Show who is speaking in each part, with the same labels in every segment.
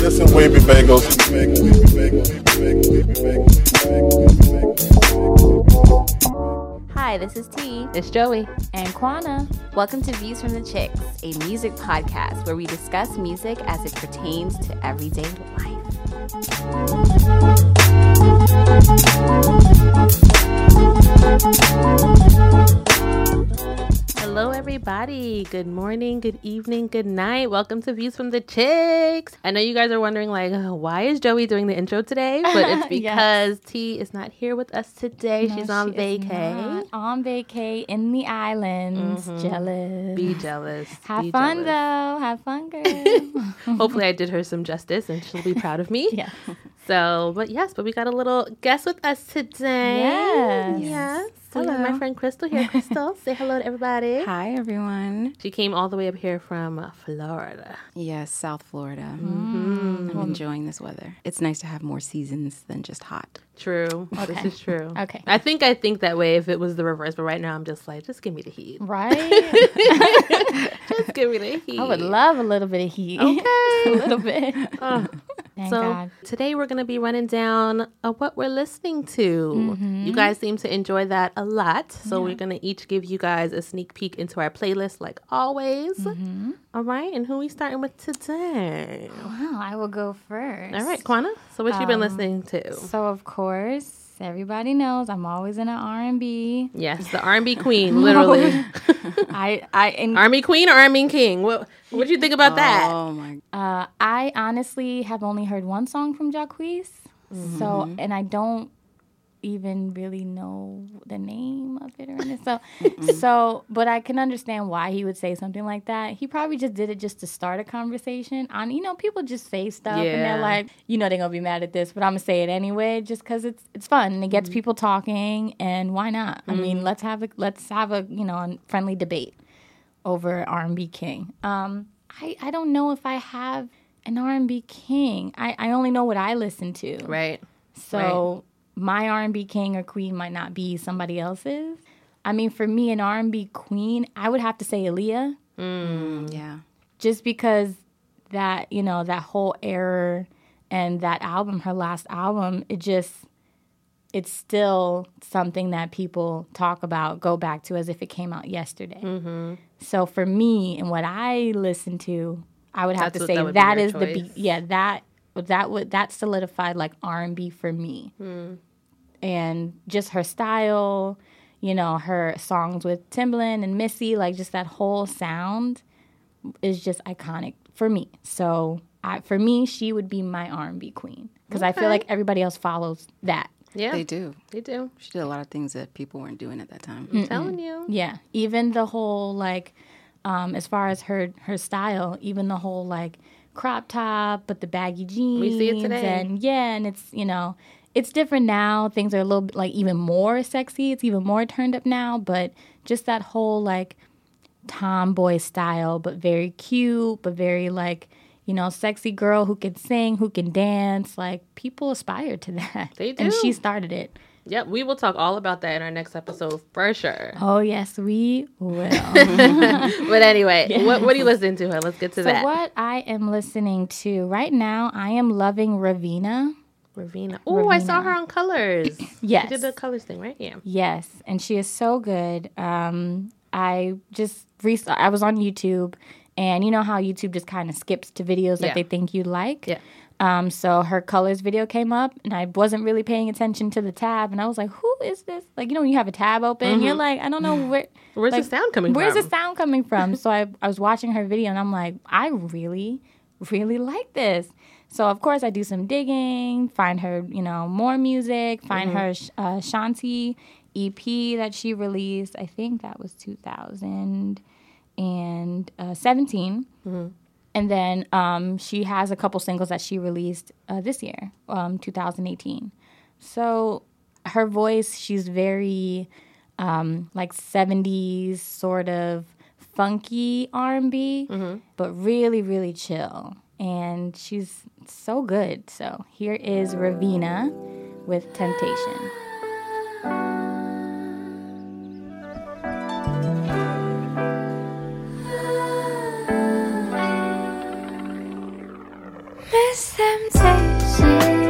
Speaker 1: Listen, wavy bagels.
Speaker 2: Hi, this is T
Speaker 3: It's Joey.
Speaker 2: and Kwana. Welcome to Views from the Chicks, a music podcast where we discuss music as it pertains to everyday life.
Speaker 3: Hello, everybody. Good morning, good evening, good night. Welcome to Views from the Chicks. I know you guys are wondering, like, why is Joey doing the intro today? But it's because T is not here with us today.
Speaker 2: No,
Speaker 3: She's on
Speaker 2: she
Speaker 3: vacay.
Speaker 2: On vacay in the islands. Mm-hmm. Jealous.
Speaker 3: Be jealous.
Speaker 2: Have
Speaker 3: Be
Speaker 2: fun
Speaker 3: jealous.
Speaker 2: though. Have fun, girl.
Speaker 3: Hopefully, I did her some justice and she'll be proud of me.
Speaker 2: yeah.
Speaker 3: So, but yes, but we got a little guest with us today.
Speaker 2: Yes.
Speaker 3: Yes. So
Speaker 4: Hello.
Speaker 3: my friend Crystal here. Crystal, say hello to everybody.
Speaker 4: Hi, everyone.
Speaker 3: She came all the way up here from Florida.
Speaker 4: Yes, South Florida.
Speaker 2: Mm-hmm.
Speaker 4: I'm enjoying this weather. It's nice to have more seasons than just hot.
Speaker 3: True. This is true.
Speaker 2: Okay.
Speaker 3: I think I think that way if it was the reverse, but right now I'm just like, just give me the heat.
Speaker 2: Right?
Speaker 3: Just give me the heat.
Speaker 2: I would love a little bit of heat.
Speaker 3: Okay.
Speaker 2: a little bit.
Speaker 3: Uh,
Speaker 2: Thank
Speaker 3: so
Speaker 2: God.
Speaker 3: today we're gonna be running down uh, what we're listening to.
Speaker 2: Mm-hmm.
Speaker 3: You guys seem to enjoy that a lot, so we're gonna each give you guys a sneak peek into our playlist, like always.
Speaker 2: Mm-hmm.
Speaker 3: All right, and who we starting with today?
Speaker 2: Wow, I will go first.
Speaker 3: All right, Kwana. So what you been
Speaker 2: Um,
Speaker 3: listening to?
Speaker 2: So of course, everybody knows I'm always in an R&B.
Speaker 3: Yes, the R&B queen, literally.
Speaker 2: I I and
Speaker 3: R&B queen or R&B king? What what do you think about that?
Speaker 4: Oh my!
Speaker 2: uh, I honestly have only heard one song from Jacquees. So and I don't even really know the name of it or anything. So so but I can understand why he would say something like that. He probably just did it just to start a conversation. On you know, people just say stuff and they're like, you know they're gonna be mad at this, but I'm gonna say it anyway just because it's it's fun and it gets people talking and why not? I mean let's have a let's have a you know a friendly debate over R&B king. Um, I, I don't know if I have an R&B king. I, I only know what I listen to.
Speaker 3: Right.
Speaker 2: So my R&B king or queen might not be somebody else's. I mean, for me, an R&B queen, I would have to say Aaliyah,
Speaker 4: Yeah.
Speaker 2: just because that you know that whole era and that album, her last album, it just it's still something that people talk about, go back to as if it came out yesterday.
Speaker 3: Mm-hmm.
Speaker 2: So for me and what I listen to, I would have
Speaker 3: That's
Speaker 2: to say
Speaker 3: that
Speaker 2: that
Speaker 3: would be your
Speaker 2: is the
Speaker 3: choice.
Speaker 2: be- yeah that that would that solidified like R and B for me,
Speaker 3: Hmm.
Speaker 2: And just her style, you know, her songs with Timbaland and Missy, like just that whole sound is just iconic for me. So I, for me, she would be my R and B queen because I feel like everybody else follows that.
Speaker 3: Yeah.
Speaker 4: They do.
Speaker 3: They do.
Speaker 4: She did a lot of things that people weren't doing at that time.
Speaker 3: I'm telling you.
Speaker 2: Yeah, even the whole like, um, as far as her her style, even the whole like crop top, but the baggy jeans.
Speaker 3: We see it today.
Speaker 2: And yeah, and it's you know it's different now. Things are a little bit like even more sexy. It's even more turned up now. But just that whole like tomboy style, but very cute, but very like. You know, sexy girl who can sing, who can dance. Like people aspire to that.
Speaker 3: They
Speaker 2: And
Speaker 3: do.
Speaker 2: she started it.
Speaker 3: Yep. We will talk all about that in our next episode for sure.
Speaker 2: Oh yes, we will.
Speaker 3: but anyway, what what are you listening to? Her? Let's get to
Speaker 2: So
Speaker 3: that.
Speaker 2: what I am listening to right now, I am loving Raveena.
Speaker 3: Raveena. Oh, I saw her on Colors.
Speaker 2: Yes.
Speaker 3: She did the Colors thing, right? Yeah.
Speaker 2: Yes, and she is so good. Um, I just rec- I was on YouTube, and you know how YouTube just kind of skips to videos
Speaker 3: Yeah.
Speaker 2: that they think you like.
Speaker 3: Yeah.
Speaker 2: Um, so her colors video came up, and I wasn't really paying attention to the tab, and I was like, "Who is this?" Like, you know, when you have a tab open, you're like, "I don't know where."
Speaker 3: Mm-hmm. Where's
Speaker 2: like,
Speaker 3: the sound coming from?
Speaker 2: Where's
Speaker 3: from?
Speaker 2: the sound coming from? so I, I was watching her video and I'm like, I really, really like this. So of course I do some digging, find her, you know, more music, find her uh, Shanti EP that she released. I think that was 2017. And then um, she has a couple singles that she released uh, this year, um, 2018. So her voice, she's very um, like 70s sort of funky R&B, but really, really chill and she's so good. So here is Raveena with Temptation. This temptation.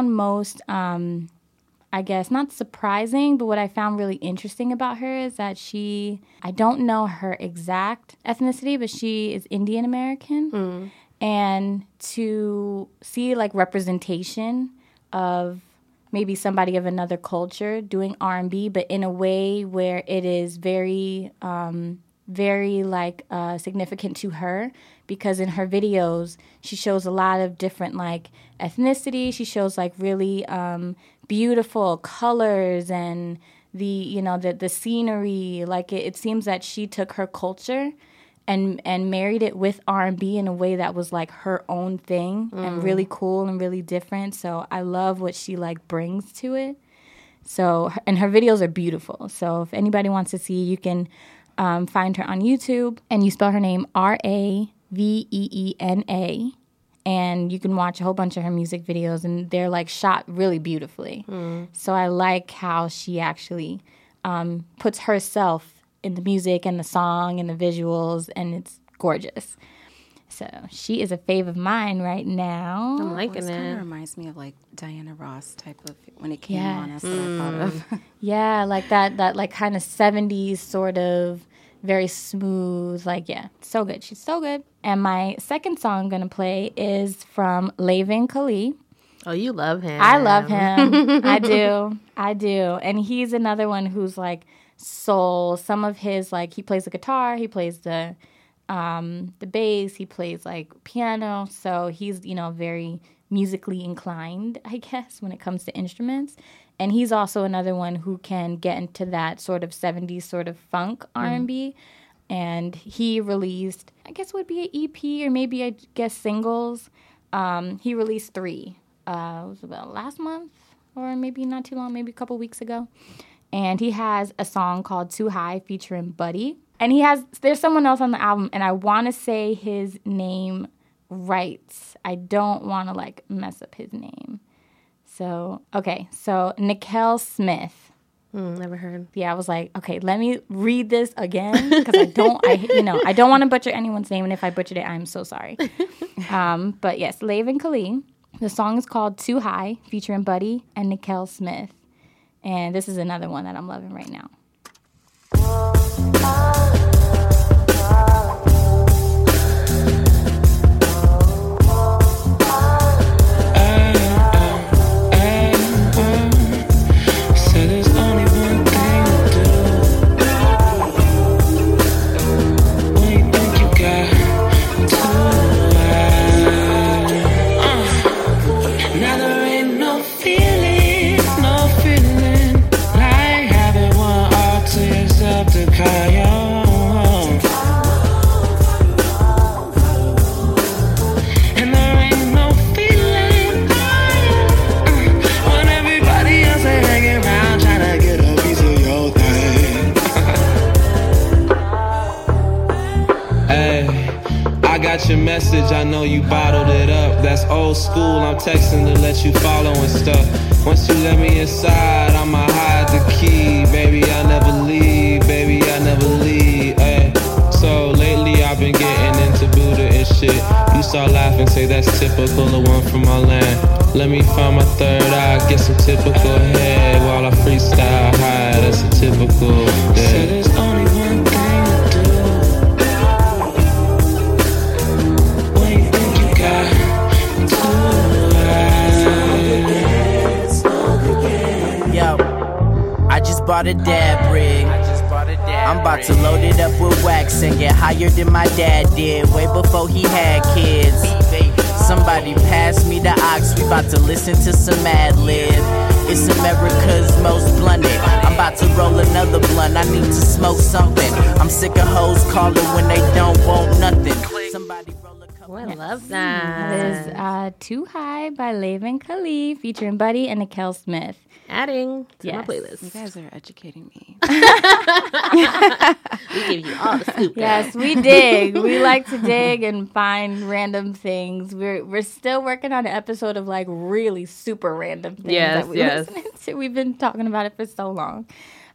Speaker 2: Found most, um, I guess, not surprising, but what I found really interesting about her is that she, I don't know her exact ethnicity, but she is Indian American. Mm. And to see like representation of maybe somebody of another culture doing R&B, but in a way where it is very, um, very like uh, significant to her because in her videos she shows a lot of different like ethnicity. She shows like really um, beautiful colors and the you know the the scenery. Like it, it seems that she took her culture and and married it with R&B in a way that was like her own thing mm. and really cool and really different. So I love what she like brings to it. So and her videos are beautiful. So if anybody wants to see you can um, find her on YouTube. And you spell her name R A V E E N A. And you can watch a whole bunch of her music videos, and they're like shot really beautifully. Mm. So I like how she actually um, puts herself in the music and the song and the visuals, and it's gorgeous. So she is a fave of mine right now.
Speaker 3: I'm liking
Speaker 4: well,
Speaker 3: it.
Speaker 4: Kind of reminds me of like Diana Ross type of when it came yes. on. That's what I thought of.
Speaker 2: yeah, like that that like kind of 70s sort of very smooth. Like, yeah, so good. She's so good. And my second song I'm going to play is from Leven Kali.
Speaker 3: Oh, you love him.
Speaker 2: I love him. I do. I do. And he's another one who's like soul. Some of his, like, he plays the guitar, he plays the um, the bass, he plays like piano. So he's, you know, very musically inclined, I guess, when it comes to instruments and he's also another one who can get into that sort of 70s sort of funk r&b mm. and he released i guess would be an ep or maybe i guess singles. Um, he released three uh, it was about last month or maybe not too long maybe a couple weeks ago. And he has a song called too high featuring buddy. And he has there's someone else on the album and i want to say his name right i don't want to like mess up his name so, okay. So, Nikel Smith.
Speaker 3: Mm, never heard.
Speaker 2: Yeah, I was like, okay, let me read this again because I don't, I you know, I don't want to butcher anyone's name, and if I butchered it, I'm so sorry. um, but yes, Leven Kali. The song is called "Too High," featuring Buddy and Nikel Smith, and this is another one that I'm loving right now.
Speaker 1: Message, I know you bottled it up. That's old school, I'm texting to let you follow and stuff. Once you let me inside, I'ma hide the key. Baby, I never leave, baby, I never leave. Ay. So lately I've been getting into Buddha and shit. You start laughing, say that's typical, the one from my land. Let me find my third eye, get some typical head while I freestyle high. That's a typical day. Only one
Speaker 5: bought a dab rig. I'm about to load it up with wax and get higher than my dad did way before he had kids. Somebody pass me the ox, we about to listen to some ad lib. It's America's most blunted. I'm about to roll another blunt. I need to smoke something. I'm sick of hoes calling when they don't want nothing.
Speaker 3: Love
Speaker 2: That is
Speaker 3: that.
Speaker 2: uh, Too High by Leven Kali featuring Buddy and Nikel Smith.
Speaker 3: Adding to
Speaker 2: Yes.
Speaker 3: my playlist.
Speaker 4: You guys are educating me.
Speaker 3: We give you all the scoop.
Speaker 2: Yes, we dig. we like to dig and find random things. We're we're still working on an episode of like really super random things
Speaker 3: Yes,
Speaker 2: that we
Speaker 3: yes.
Speaker 2: listening to. We've been talking about it for so long.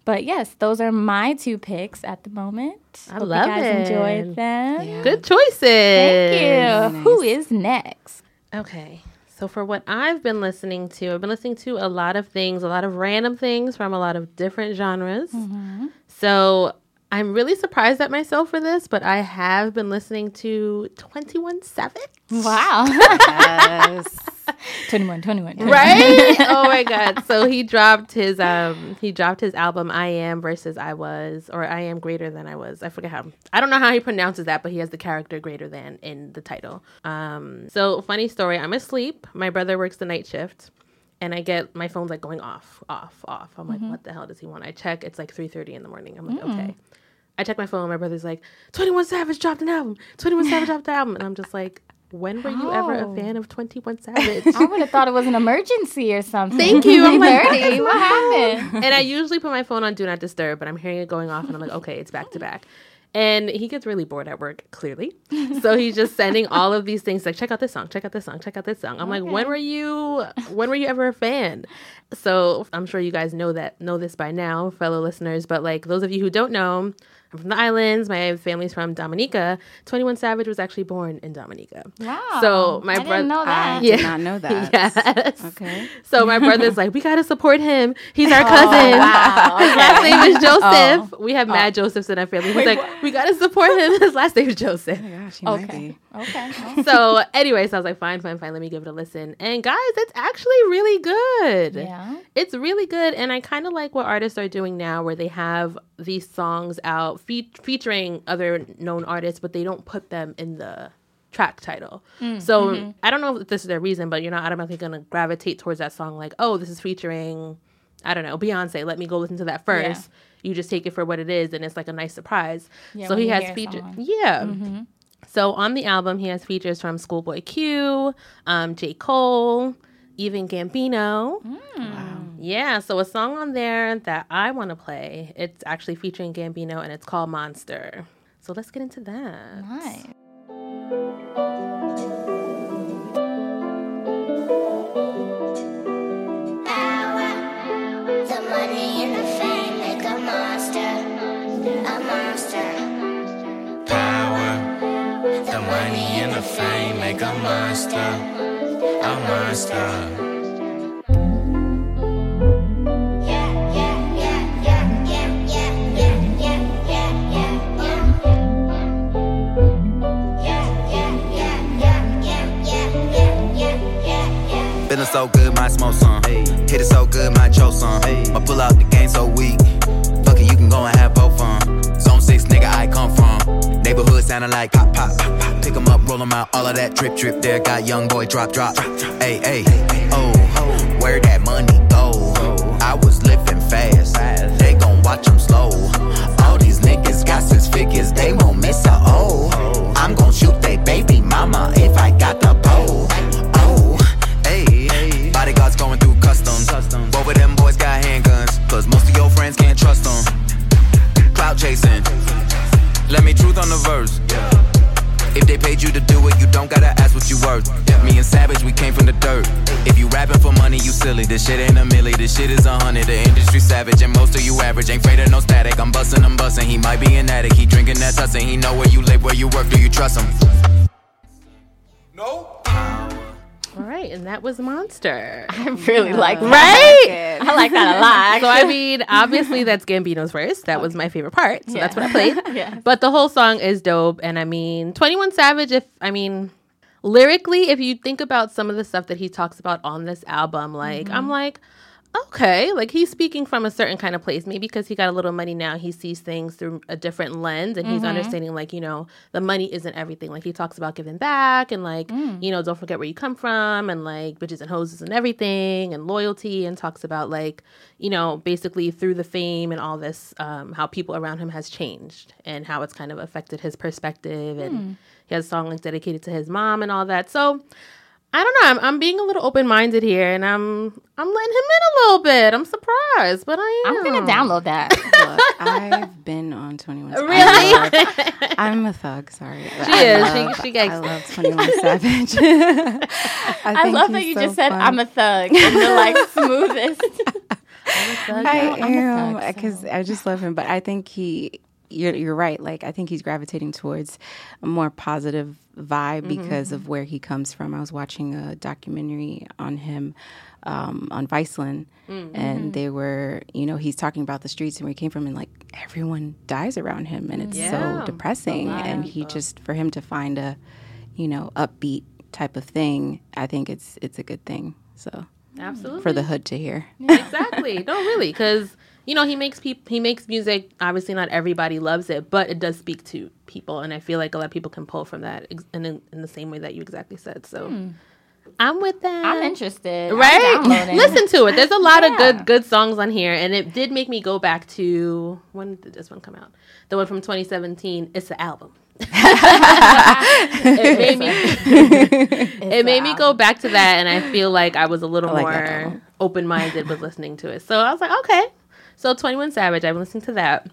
Speaker 2: But yes, those are my two picks at the moment.
Speaker 3: I
Speaker 2: Hope
Speaker 3: love
Speaker 2: you guys
Speaker 3: it.
Speaker 2: enjoyed them.
Speaker 4: Yeah.
Speaker 3: Good choices.
Speaker 2: Thank you. Who is next?
Speaker 3: Okay. So for what I've been listening to, I've been listening to a lot of things, a lot of random things from a lot of different genres. Mm-hmm. So I'm really surprised at myself for this, but I have been listening to 21 Savage.
Speaker 2: Wow.
Speaker 4: Yes.
Speaker 2: 21, 21. 21.
Speaker 3: Right? oh my god. So he dropped his um he dropped his album I Am versus I Was or I Am Greater Than I Was. I forget how I don't know how he pronounces that, but he has the character greater than in the title. Um so funny story, I'm asleep. My brother works the night shift. And I get my phone's like going off, off, off. I'm like, what the hell does he want? I check. It's like 3:30 in the morning. I'm like, okay. I check my phone. My brother's like, 21 Savage dropped an album. 21 Savage dropped an album. And I'm just like, when were you ever a fan of 21 Savage?
Speaker 2: I would have thought it was an emergency or something.
Speaker 3: Thank you. I'm like, what
Speaker 2: 30. What happened?
Speaker 3: and I usually put my phone on do not disturb, but I'm hearing it going off, and I'm like, okay, it's back to back. And he gets really bored at work, clearly. So he's just sending all of these things like, check out this song, check out this song, check out this song. I'm like, when were you when were you ever a fan? So I'm sure you guys know that know this by now, fellow listeners, but like those of you who don't know, I'm from the islands. My family's from Dominica. 21 Savage was actually born in Dominica.
Speaker 2: Wow.
Speaker 3: So my
Speaker 2: I
Speaker 3: brother
Speaker 2: didn't know
Speaker 4: I
Speaker 2: that.
Speaker 4: did not know that.
Speaker 3: Yes.
Speaker 4: Okay.
Speaker 3: So my brother's like, we gotta support him. He's our oh, cousin.
Speaker 2: wow.
Speaker 3: His last name is oh. Joseph. We have mad oh. Josephs in our family. He's like, we gotta support him. His last name is Joseph.
Speaker 4: Oh my gosh, he might
Speaker 2: Okay.
Speaker 4: be.
Speaker 2: Okay.
Speaker 3: So, anyways, I was like, fine, fine, fine. Let me give it a listen. And guys, it's actually really good.
Speaker 2: Yeah.
Speaker 3: It's really good. And I kind of like what artists are doing now where they have these songs out fe- featuring other known artists, but they don't put them in the track title.
Speaker 2: Mm,
Speaker 3: so
Speaker 2: mm-hmm.
Speaker 3: I don't know if this is their reason, but you're not automatically going to gravitate towards that song like, oh, this is featuring, I don't know, Beyonce. Let me go listen to that first. You just take it for what it is, and it's like a nice surprise.
Speaker 2: Yeah,
Speaker 3: so he has
Speaker 2: hear a
Speaker 3: features.
Speaker 2: song.
Speaker 3: Yeah. So on the album, he has features from Schoolboy Q, um, J. Cole, even Gambino. Yeah, so a song on there that I want to play, it's actually featuring Gambino and it's called Monster. So let's get into that.
Speaker 2: Nice.
Speaker 6: The money and the fame make a monster, a monster.
Speaker 7: Smoke some. Hit it so good, might choke some. My pull out the game so weak. Fuck it, you can go and have both fun. Zone 6, nigga, I come from. Neighborhood sounding like pop, pop, pop, pop. Pick 'em up, roll 'em out, all of that drip, drip. There got young boy drop, drop. Hey, hey, oh, where that money from the dirt. If you rapping for money, you silly. This shit ain't a milli, this shit is a hundred. The industry savage, and most of you average. Ain't afraid of no static. I'm bustin', I'm bustin'. He might be an addict. He drinking that tussin'. He know where you live, where you work. Do you trust him?
Speaker 3: All right, and that was Monster.
Speaker 2: I really like that.
Speaker 3: Right?
Speaker 2: I like that a lot.
Speaker 3: So I mean, obviously that's Gambino's verse. That was my favorite part. So
Speaker 2: Yeah.
Speaker 3: that's what I played.
Speaker 2: Yes.
Speaker 3: But the whole song is dope. And I mean, 21 Savage, if I mean lyrically, if you think about some of the stuff that he talks about on this album, like I'm mm-hmm. like, okay, like he's speaking from a certain kind of place. Maybe because he got a little money now, he sees things through a different lens and he's mm-hmm. understanding, like, you know, the money isn't everything. Like, he talks about giving back and, like, mm. you know, don't forget where you come from and, like, bitches and hoses and everything and loyalty and talks about, like, you know, basically through the fame and all this, um, how people around him has changed and how it's kind of affected his perspective. And hmm. He has a song, like, dedicated to his mom and all that. So, I don't know. I'm, I'm being a little open minded here, and I'm I'm letting him in a little bit. I'm surprised, but I am.
Speaker 2: I'm gonna download that.
Speaker 4: Look, I've been on 21
Speaker 3: Really?
Speaker 4: I love- I'm a thug, sorry.
Speaker 3: She
Speaker 4: I
Speaker 3: is. She-
Speaker 4: love-
Speaker 3: she gangsta.
Speaker 4: I love 21 Savage. I,
Speaker 2: I love that you
Speaker 3: uh,
Speaker 4: so
Speaker 2: just said
Speaker 4: fun.
Speaker 2: I'm a thug in the like smoothest.
Speaker 4: I
Speaker 2: I'm a
Speaker 4: am because
Speaker 2: so.
Speaker 4: I just love him. But I think he, you're you're right. Like I think he's gravitating towards a more positive vibe mm-hmm, because of mm-hmm. where he comes from. I was watching a documentary on him um, on Viceland, mm, and mm-hmm. they were, you know, he's talking about the streets and where he came from, and like everyone dies around him, and it's
Speaker 3: Yeah.
Speaker 4: so depressing. And he just for him to find a, you know, upbeat type of thing, I think it's it's a good thing. So
Speaker 3: Absolutely.
Speaker 4: for the hood to hear.
Speaker 3: exactly. No, really, because you know he makes people he makes music. Obviously, not everybody loves it, but it does speak to people, and I feel like a lot of people can pull from that ex- in in the same way that you exactly said. So. Hmm. I'm with that.
Speaker 2: I'm interested. I'm
Speaker 3: Right? Listen to it. There's a lot of good good songs on here, and it did make me go back to when did this one come out? The one from 2017. It's the album. it made me it made me go back to that, and I feel like I was a little
Speaker 4: like
Speaker 3: more open minded with listening to it. So I was like, okay. So 21 Savage, I've been listening to that.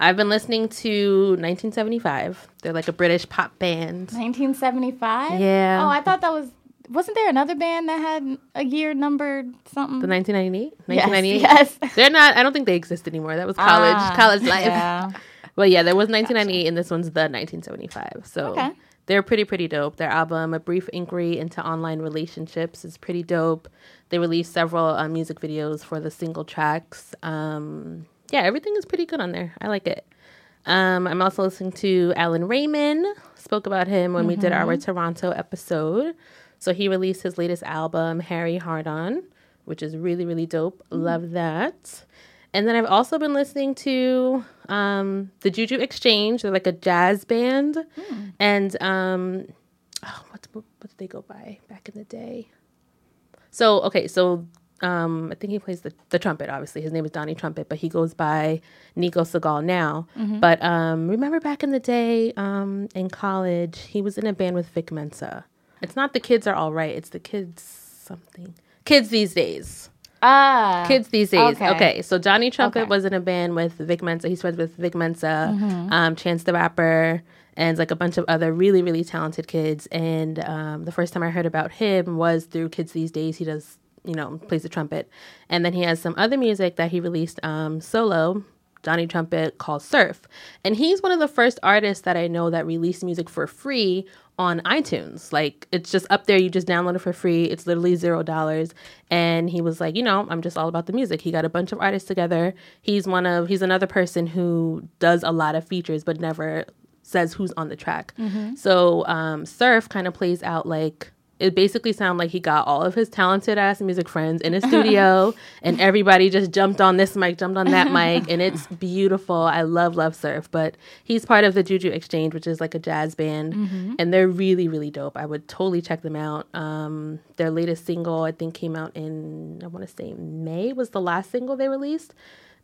Speaker 3: I've been listening to 1975. They're like a British pop band.
Speaker 2: 1975.
Speaker 3: Yeah.
Speaker 2: Oh, I thought that was. Wasn't there another band that had a year numbered something?
Speaker 3: The 1998?
Speaker 2: Yes,
Speaker 3: 1998?
Speaker 2: Yes.
Speaker 3: They're not, I don't think they exist anymore. That was college,
Speaker 2: Ah,
Speaker 3: college life.
Speaker 2: Yeah.
Speaker 3: But yeah, there was 1998 and this one's the 1975. So
Speaker 2: Okay.
Speaker 3: They're pretty, pretty dope. Their album, A Brief Inquiry into Online Relationships, is pretty dope. They released several uh, music videos for the single tracks. Um, yeah, everything is pretty good on there. I like it. Um, I'm also listening to Allan Rayman. Spoke about him when we did our Toronto episode. So he released his latest album, Harry Hardon, which is really, really dope. Love that. And then I've also been listening to um, the Juju Exchange. They're like a jazz band. And um, oh, what, what did they go by back in the day? So, okay, so um, I think he plays the, the trumpet, obviously. His name is Donnie Trumpet, but he goes by Nico Segal now. But um, remember back in the day um, in college, he was in a band with Vic Mensa. It's not the kids are all right, it's the kids something. Kids these days.
Speaker 2: Ah.
Speaker 3: Kids these days. Okay.
Speaker 2: okay.
Speaker 3: so Donnie Trumpet
Speaker 2: Okay.
Speaker 3: was in a band with Vic Mensa. He's friends with Vic Mensa, um, Chance the Rapper, and like a bunch of other really, really talented kids. And um, the first time I heard about him was through Kids These Days. He does, you know, plays the trumpet. And then he has some other music that he released um, solo. Donnie Trumpet called Surf. And he's one of the first artists that I know that released music for free on iTunes. Like it's just up there, you just download it for free. It's literally zero dollars. And he was like, you know, I'm just all about the music. He got a bunch of artists together. He's one of he's another person who does a lot of features but never says who's on the track. So um, Surf kind of plays out like it basically sounded like he got all of his talented ass music friends in a studio and everybody just jumped on this mic, jumped on that mic, and it's beautiful. I love Love Surf, but he's part of the Juju Exchange, which is like a jazz band, and they're really, really dope. I would totally check them out. Um, their latest single, I think, came out in, I want to say May, was the last single they released.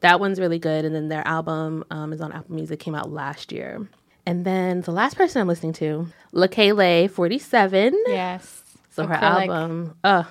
Speaker 3: That one's really good. And then their album um, is on Apple Music, came out last year. And then the last person I'm listening to, Leikeli47.
Speaker 2: Yes.
Speaker 3: So her
Speaker 2: Acrylic.
Speaker 3: album, uh,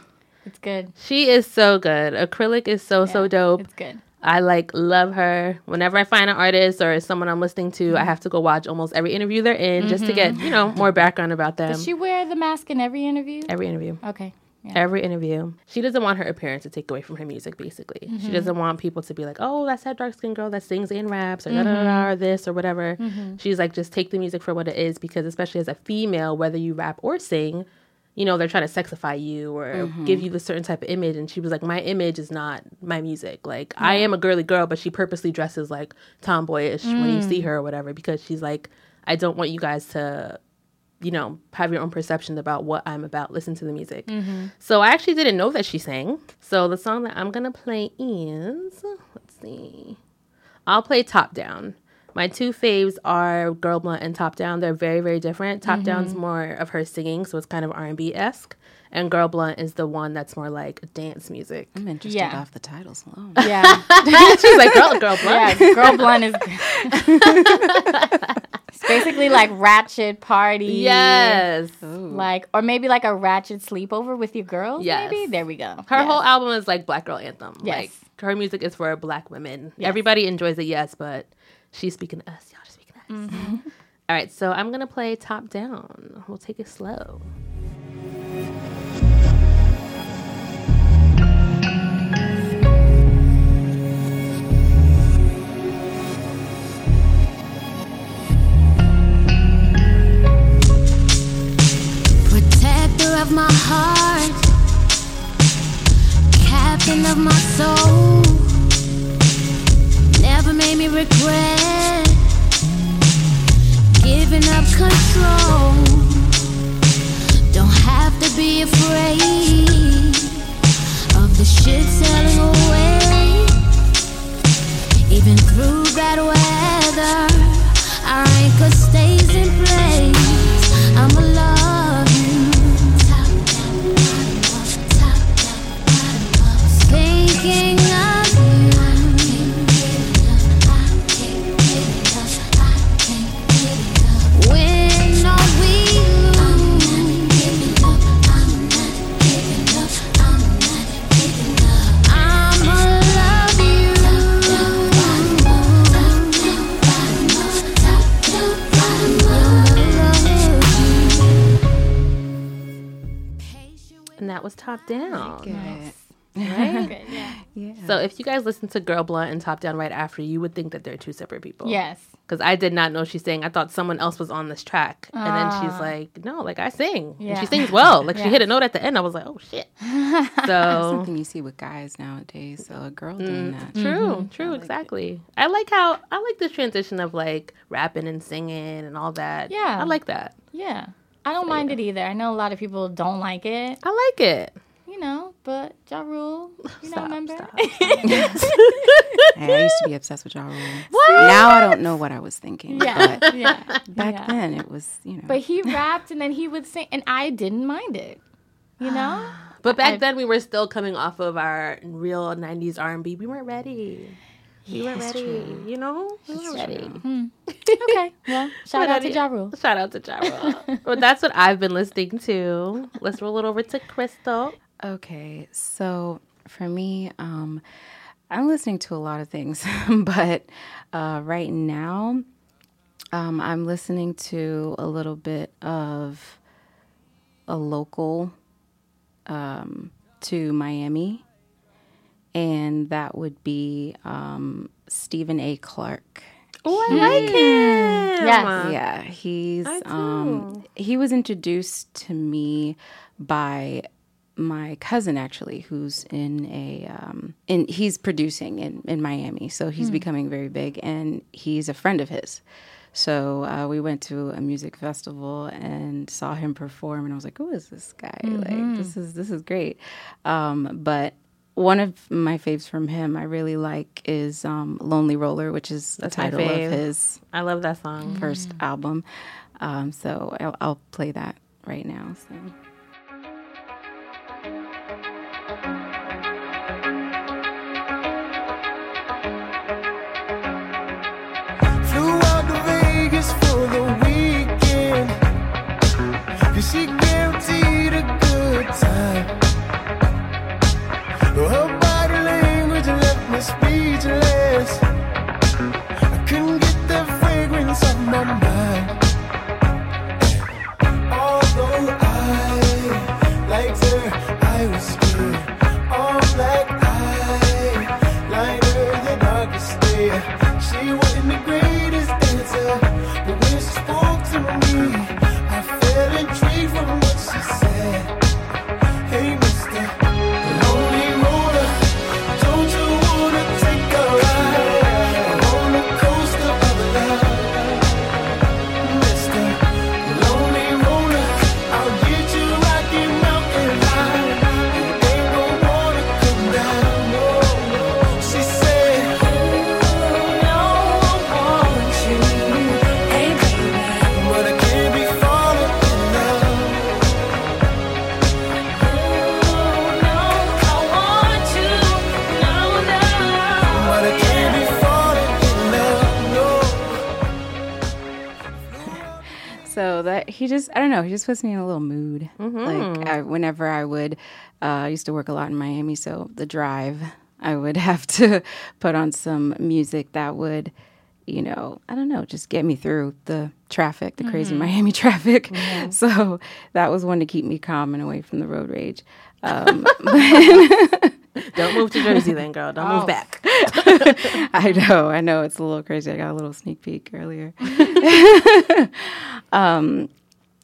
Speaker 2: It's good.
Speaker 3: she is so good. Acrylic is so so dope.
Speaker 2: It's good.
Speaker 3: I like love her. Whenever I find an artist or someone I'm listening to,
Speaker 2: Mm-hmm.
Speaker 3: I have to go watch almost every interview they're in just to get you know more background about them.
Speaker 2: Does she wear the mask in every interview?
Speaker 3: every interview,
Speaker 2: Okay. Yeah.
Speaker 3: every interview. She doesn't want her appearance to take away from her music. Basically,
Speaker 2: Mm-hmm.
Speaker 3: she doesn't want people to be like, "Oh, that's that dark skinned girl that sings and raps," or da da da, or this or whatever.
Speaker 2: Mm-hmm.
Speaker 3: She's like, just take the music for what it is because, especially as a female, whether you rap or sing, you know, they're trying to sexify you or mm-hmm. give you a certain type of image. And she was like, my image is not my music. Like, I am a girly girl, but she purposely dresses like tomboyish when you see mm. her or whatever because she's like, I don't want you guys to you know, have your own perception about what I'm about. Listen to the music. Mm-hmm. So I actually didn't know that she sang. So the song that I'm gonna play is let's see. I'll play Top Down. My two faves are Girl Blunt and Top Down. They're very, very different. Top mm-hmm. Down's more of her singing, so it's kind of R and B esque, and Girl Blunt is the one that's more like dance music.
Speaker 4: I'm interested
Speaker 2: Yeah.
Speaker 4: off the titles alone.
Speaker 2: Yeah.
Speaker 3: She's like Girl, Girl Blunt.
Speaker 2: yeah. Girl Blunt is. it's basically like ratchet party.
Speaker 3: Yes.
Speaker 2: Like, or maybe like a ratchet sleepover with your girls.
Speaker 3: Yes.
Speaker 2: Maybe. There we go.
Speaker 3: Her
Speaker 2: Yes.
Speaker 3: whole album is like Black Girl Anthem.
Speaker 2: Yes.
Speaker 3: Like her music is for black women.
Speaker 2: Yes.
Speaker 3: Everybody enjoys it, yes, but she's speaking to us. Y'all just speaking to us.
Speaker 2: Mm-hmm.
Speaker 3: All right, so I'm gonna play top down. We'll take it slow. That was top down.
Speaker 4: Good.
Speaker 3: Right?
Speaker 2: yeah.
Speaker 4: Yeah.
Speaker 3: So if you guys listen to Girl Blunt and Top Down right after, you would think that they're two separate people.
Speaker 2: Yes.
Speaker 3: Because I did not know she's sang. I thought someone else was on this track. And then she's
Speaker 2: Ah.
Speaker 3: like, no, like I sing. And
Speaker 2: Yeah.
Speaker 3: she sings well. Like she hit a note at the end. I was like, oh shit. so
Speaker 4: Something you see with guys nowadays. So a girl doing that.
Speaker 3: True, true, exactly. I like how I like the transition of like rapping and singing and all that.
Speaker 2: Yeah.
Speaker 3: I like that.
Speaker 2: Yeah. I don't mind it either. I know a lot of people don't like it,
Speaker 3: I like it.
Speaker 2: you know, but Ja Rule, you know,
Speaker 3: Stop,
Speaker 2: remember?
Speaker 3: stop,
Speaker 4: Hey, I used to be obsessed with Ja Rule. Now I don't know what I was thinking.
Speaker 2: yeah.
Speaker 4: But
Speaker 2: yeah.
Speaker 4: back
Speaker 2: yeah.
Speaker 4: then it was, you know.
Speaker 2: But he rapped and then he would sing, and I didn't mind it, you know?
Speaker 3: But back
Speaker 2: I-
Speaker 3: then we were still coming off of our real '90s R&B. We weren't ready. We weren't ready. You know, we weren't ready. Hmm.
Speaker 2: Okay. Well, shout out to
Speaker 3: ready.
Speaker 2: Ja Rule.
Speaker 3: Shout out to Ja Rule. well, that's what I've been listening to. Let's roll it over to Crystal.
Speaker 4: Okay, so for me, um, I'm listening to a lot of things, but uh, right now, um, I'm listening to a little bit of a local um, to Miami, and that would be um, Steven A. Clark.
Speaker 3: Oh, I like him.
Speaker 2: Yes.
Speaker 4: Yeah, he's
Speaker 3: I
Speaker 4: um he was introduced to me by my cousin actually who's in a um in he's producing in in Miami. So he's becoming very big and he's a friend of his. So uh, we went to a music festival and saw him perform, and I was like, "Who is this guy? Like, this is this is great." Um, but one of my faves from him I really like is um, "Lonely Roller," which is the
Speaker 3: my
Speaker 4: title of his
Speaker 3: I love that song.
Speaker 4: first album. Um, so I'll, I'll play that right now. So.
Speaker 8: I
Speaker 4: don't know, he just puts me in a little mood. Like I, whenever I would, uh, I used to work a lot in Miami, so the drive, I would have to put on some music that would, you know, I don't know, just get me through the traffic, the crazy Miami traffic. So that was one to keep me calm and away from the road rage. Um,
Speaker 3: Don't move to Jersey then, girl. Don't
Speaker 2: Oh.
Speaker 3: move back.
Speaker 4: I know, I know, it's a little crazy. I got a little sneak peek earlier. um,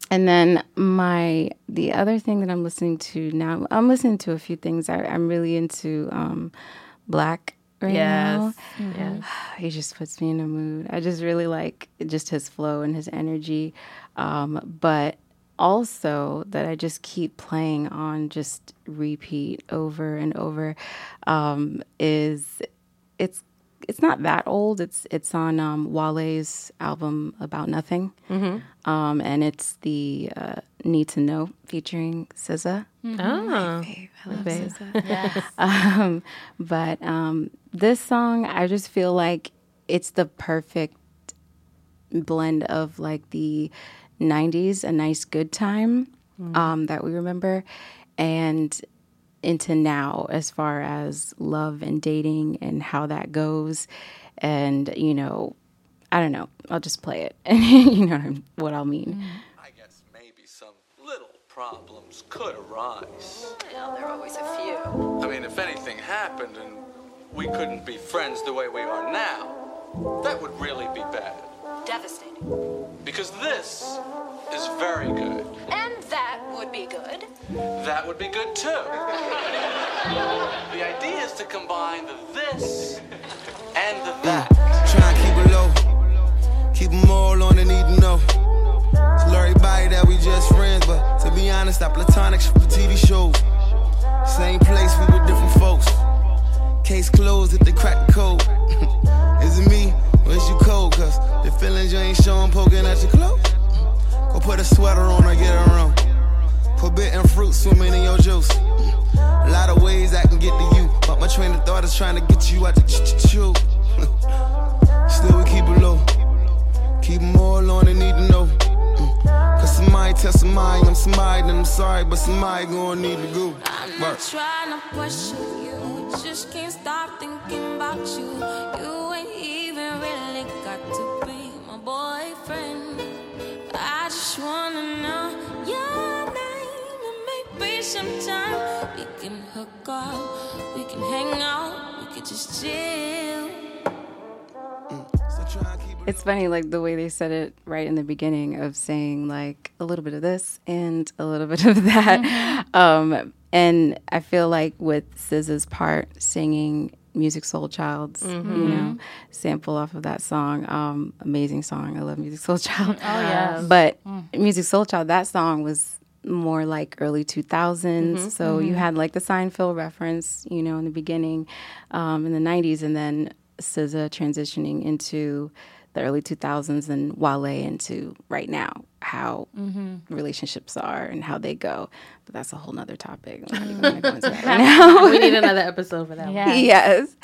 Speaker 4: and then my the other thing that I'm listening to now, I'm listening to a few things. I, I'm really into um, Black right now.
Speaker 3: Yes. Yes.
Speaker 4: He just puts me in a mood. I just really like just his flow and his energy, um, but also that I just keep playing on just repeat over and over um, is it's it's not that old. It's it's on um, Wale's album About Nothing, um, and it's the uh, Need to Know featuring SZA.
Speaker 3: Oh.
Speaker 4: I love
Speaker 3: babe.
Speaker 4: SZA.
Speaker 2: Yes.
Speaker 4: Um, but um, this song, I just feel like it's the perfect blend of like the 90s, a nice good time um, that we remember, and into now as far as love and dating and how that goes. And, you know, I don't know. I'll just play it. And you know what, I'm, what I'll mean. Mm.
Speaker 9: I guess maybe some little problems could arise.
Speaker 10: Well, there are always a few.
Speaker 9: I mean, if anything happened and we couldn't be friends the way we are now, that would really be bad.
Speaker 10: Devastating.
Speaker 9: Because this is very good.
Speaker 10: And that would be good.
Speaker 9: That would be good too. the idea is to combine the this and the that.
Speaker 8: Try and keep it low. Keep them all on the need to know. Tell everybody that we just friends, but to be honest, I platonic for TV shows. Same place, we with different folks. Case closed if they crack the code. is it me or is you cold? Cause the feelings you ain't showing poking at your clothes. Go put a sweater on or get her on. Forbidden fruit swimming in your juice. A lot of ways I can get to you, but my train of thought is trying to get you out the ch ch chew. Still we keep it low. Keep 'em all on the need to know. Mm. Cause somebody tell somebody I'm somebody, then I'm sorry, but somebody gonna need to go.
Speaker 6: I'm not trying to pressure you, just can't stop thinking about you. Sometime we can hook up, we can hang out, we could just chill.
Speaker 8: So try and keep it
Speaker 4: It's funny, like the way they said it right in the beginning of saying like a little bit of this and a little bit of that. Um, and I feel like with SZA's part singing Musiq Soulchild's, you know, sample off of that song, um, amazing song. I love Musiq Soulchild.
Speaker 2: Oh, yes.
Speaker 4: But Musiq Soulchild, that song was more like early 2000s. Mm-hmm. So you mm-hmm. had like the Seinfeld reference, you know, in the beginning, um, in the 90s, and then SZA transitioning into the early 2000s and Wale into right now, how mm-hmm. relationships are and how they go. But that's a whole nother topic. I'm not even go into that right now.
Speaker 3: we need another episode for that. one.
Speaker 2: Yeah.
Speaker 4: yes.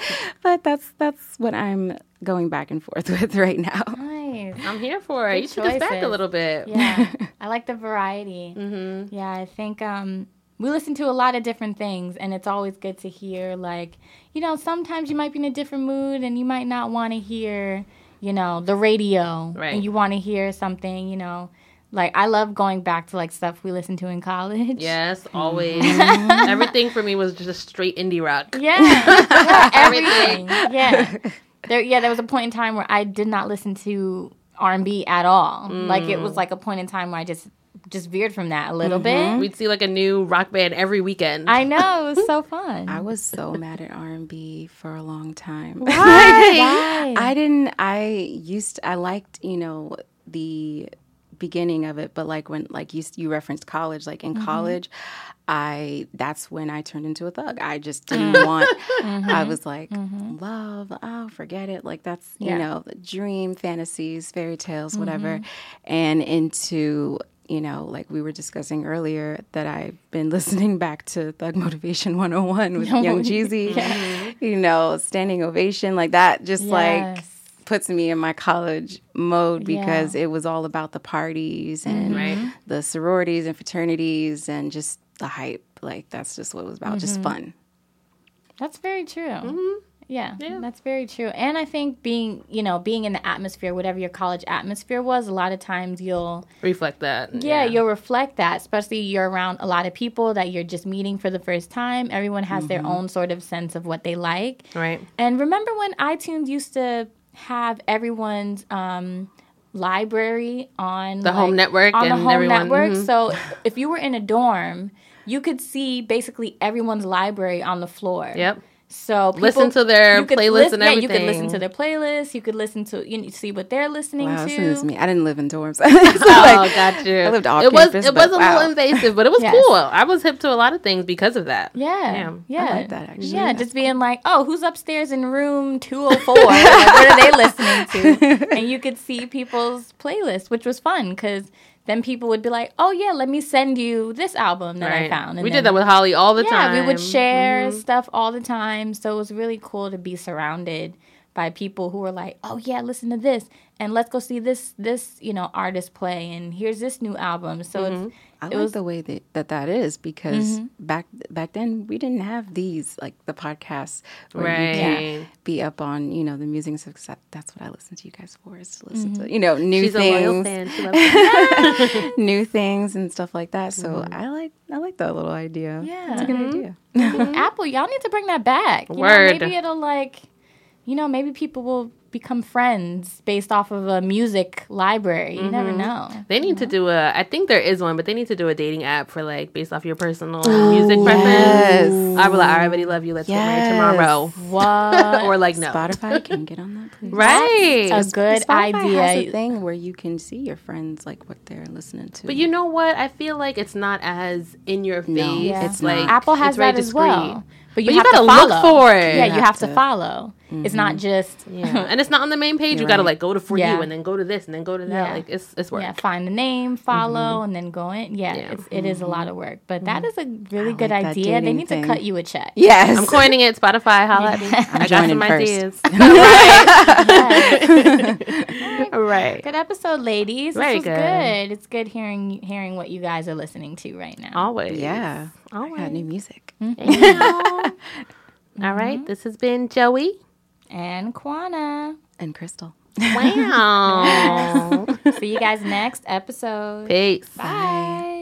Speaker 4: But that's that's what I'm going back and forth with right now.
Speaker 2: Nice.
Speaker 3: I'm here for it.
Speaker 2: Good
Speaker 3: you took us back a little bit.
Speaker 2: Yeah, I like the variety. Mm-hmm. Yeah, I think um, we listen to a lot of different things, and it's always good to hear, like, you know, sometimes you might be in a different mood and you might not want to hear, you know, the radio.
Speaker 3: Right.
Speaker 2: And you want to hear something, you know. Like, I love going back to, like, stuff we listened to in college.
Speaker 3: Yes, always. Everything for me was just straight indie rock.
Speaker 2: Yeah. yeah everything. Yeah. There yeah, there was a point in time where I did not listen to R&B at all. Like it was mm. like a point in time where I just just veered from that a little mm-hmm. bit.
Speaker 3: We'd see like a new rock band every weekend.
Speaker 2: I know, it was so fun.
Speaker 4: I was so mad at R and B for a long time.
Speaker 2: Why?
Speaker 4: I didn't. I used. I liked you know the beginning of it, but like when like you you referenced college. Like in mm-hmm. college, I that's when I turned into a thug. I just didn't want. I mm-hmm. was like mm-hmm. love. Oh, forget it. Like that's you
Speaker 2: Yeah.
Speaker 4: know dream fantasies, fairy tales, whatever, mm-hmm. and into. You know, like we were discussing earlier, that I've been listening back to Thug Motivation 101 with Young Jeezy. You know, standing ovation, like that, just like puts me in my college mode because it was all about the parties and
Speaker 3: Right.
Speaker 4: the sororities and fraternities and just the hype. Like that's just what it was about, just fun.
Speaker 2: That's very true. Yeah, that's very true. And I think being, you know, being in the atmosphere, whatever your college atmosphere was, a lot of times you'll,
Speaker 3: Reflect that.
Speaker 2: yeah, you'll reflect that, especially you're around a lot of people that you're just meeting for the first time. Everyone has their own sort of sense of what they like.
Speaker 3: Right.
Speaker 2: And remember when iTunes used to have everyone's um, library on
Speaker 3: The home network
Speaker 2: on the home
Speaker 3: everyone-
Speaker 2: network?
Speaker 3: mhm.
Speaker 2: So if you were in a dorm, you could see basically everyone's library on the floor.
Speaker 3: Yep.
Speaker 2: So
Speaker 3: Listen to their
Speaker 2: you could
Speaker 3: playlist and
Speaker 2: yeah, you could listen to their playlist. You could listen to you know, see what they're listening
Speaker 4: Wow,
Speaker 2: to.
Speaker 4: listen to me. I didn't live in dorms.
Speaker 3: oh, got you.
Speaker 4: I lived off
Speaker 3: it was
Speaker 4: campus,
Speaker 3: it was
Speaker 4: but
Speaker 3: a
Speaker 4: wow.
Speaker 3: little invasive, but it was
Speaker 2: Yes.
Speaker 3: cool. I was hip to a lot of things because of that.
Speaker 2: Yeah, yeah,
Speaker 4: like that, actually.
Speaker 2: Yeah, just being like, oh, who's upstairs in room two hundred four? what are they listening to? And you could see people's playlists, which was fun because then people would be like, oh yeah, let me send you this album that I found. And
Speaker 3: we
Speaker 2: then-
Speaker 3: did that with Holly all the
Speaker 2: yeah,
Speaker 3: time.
Speaker 2: we would share
Speaker 3: Mhm.
Speaker 2: stuff all the time. So it was really cool to be surrounded by people who were like, "Oh yeah, listen to this, and let's go see this this you know artist play, and here's this new album." So
Speaker 3: Mm-hmm.
Speaker 2: it's
Speaker 4: I
Speaker 2: it
Speaker 4: like
Speaker 2: was
Speaker 4: the way that, that that is because
Speaker 2: Mhm.
Speaker 4: back back then we didn't have these like the podcasts where you
Speaker 3: Right.
Speaker 4: can be up on you know the music and stuff. 'cause that- That's what I listen to you guys for is to listen to you know new
Speaker 3: She's a loyal
Speaker 4: things,
Speaker 3: fan. She loves it.
Speaker 4: new things and stuff like that. So
Speaker 3: Mm-hmm.
Speaker 4: I like I like that little idea.
Speaker 2: Yeah.
Speaker 4: it's a good idea.
Speaker 2: Apple. Y'all need to bring that back. You know,
Speaker 3: Word.
Speaker 2: maybe it'll like, you know, maybe people will become friends based off of a music library. You never mm-hmm. know.
Speaker 3: They need to do a. I think there is one, but they need to do a dating app for like based off your personal music preference. I be like, I already love you. Let's get married tomorrow.
Speaker 2: What?
Speaker 3: or like no,
Speaker 4: Spotify can get on that, please.
Speaker 3: right?
Speaker 2: a good
Speaker 4: Spotify
Speaker 2: idea.
Speaker 4: has a thing where you can see your friends like what they're listening to.
Speaker 3: But you know what? I feel like it's not as in your face.
Speaker 4: No,
Speaker 2: Yeah.
Speaker 4: it's
Speaker 3: like
Speaker 4: not.
Speaker 2: Apple has
Speaker 3: it's very
Speaker 2: that as well. But you,
Speaker 3: But you
Speaker 2: have
Speaker 3: gotta
Speaker 2: to
Speaker 3: look for it.
Speaker 2: Yeah,
Speaker 3: You
Speaker 2: you
Speaker 4: have
Speaker 2: have to
Speaker 4: to.
Speaker 2: follow. It's not mm-hmm. just
Speaker 3: Yeah, and it's not on the main page. You
Speaker 4: You're
Speaker 3: gotta
Speaker 4: right.
Speaker 3: like go to for
Speaker 2: Yeah.
Speaker 3: you, and then go to this, and then go to that.
Speaker 2: Yeah.
Speaker 3: Like it's it's work.
Speaker 2: yeah, find the name, follow, mm-hmm. and then go in. Yeah,
Speaker 3: Yeah.
Speaker 2: It's, it is a lot of work, but that mm-hmm. is a really good
Speaker 4: like that
Speaker 2: idea. They need
Speaker 4: thing.
Speaker 2: to cut you a check.
Speaker 4: yes,
Speaker 3: I'm coining it. Spotify, holla at me. I got some
Speaker 4: first.
Speaker 3: ideas. All right.
Speaker 2: Good episode, ladies.
Speaker 3: Very
Speaker 2: this was
Speaker 3: good.
Speaker 2: good. It's good hearing hearing what you guys are listening to right now.
Speaker 3: Always.
Speaker 4: yeah. I
Speaker 3: Always.
Speaker 4: got new music.
Speaker 3: All right. This has been Joey.
Speaker 2: And Kwana.
Speaker 4: And Crystal.
Speaker 3: Wow.
Speaker 2: See you guys next episode.
Speaker 3: Peace.
Speaker 2: Bye.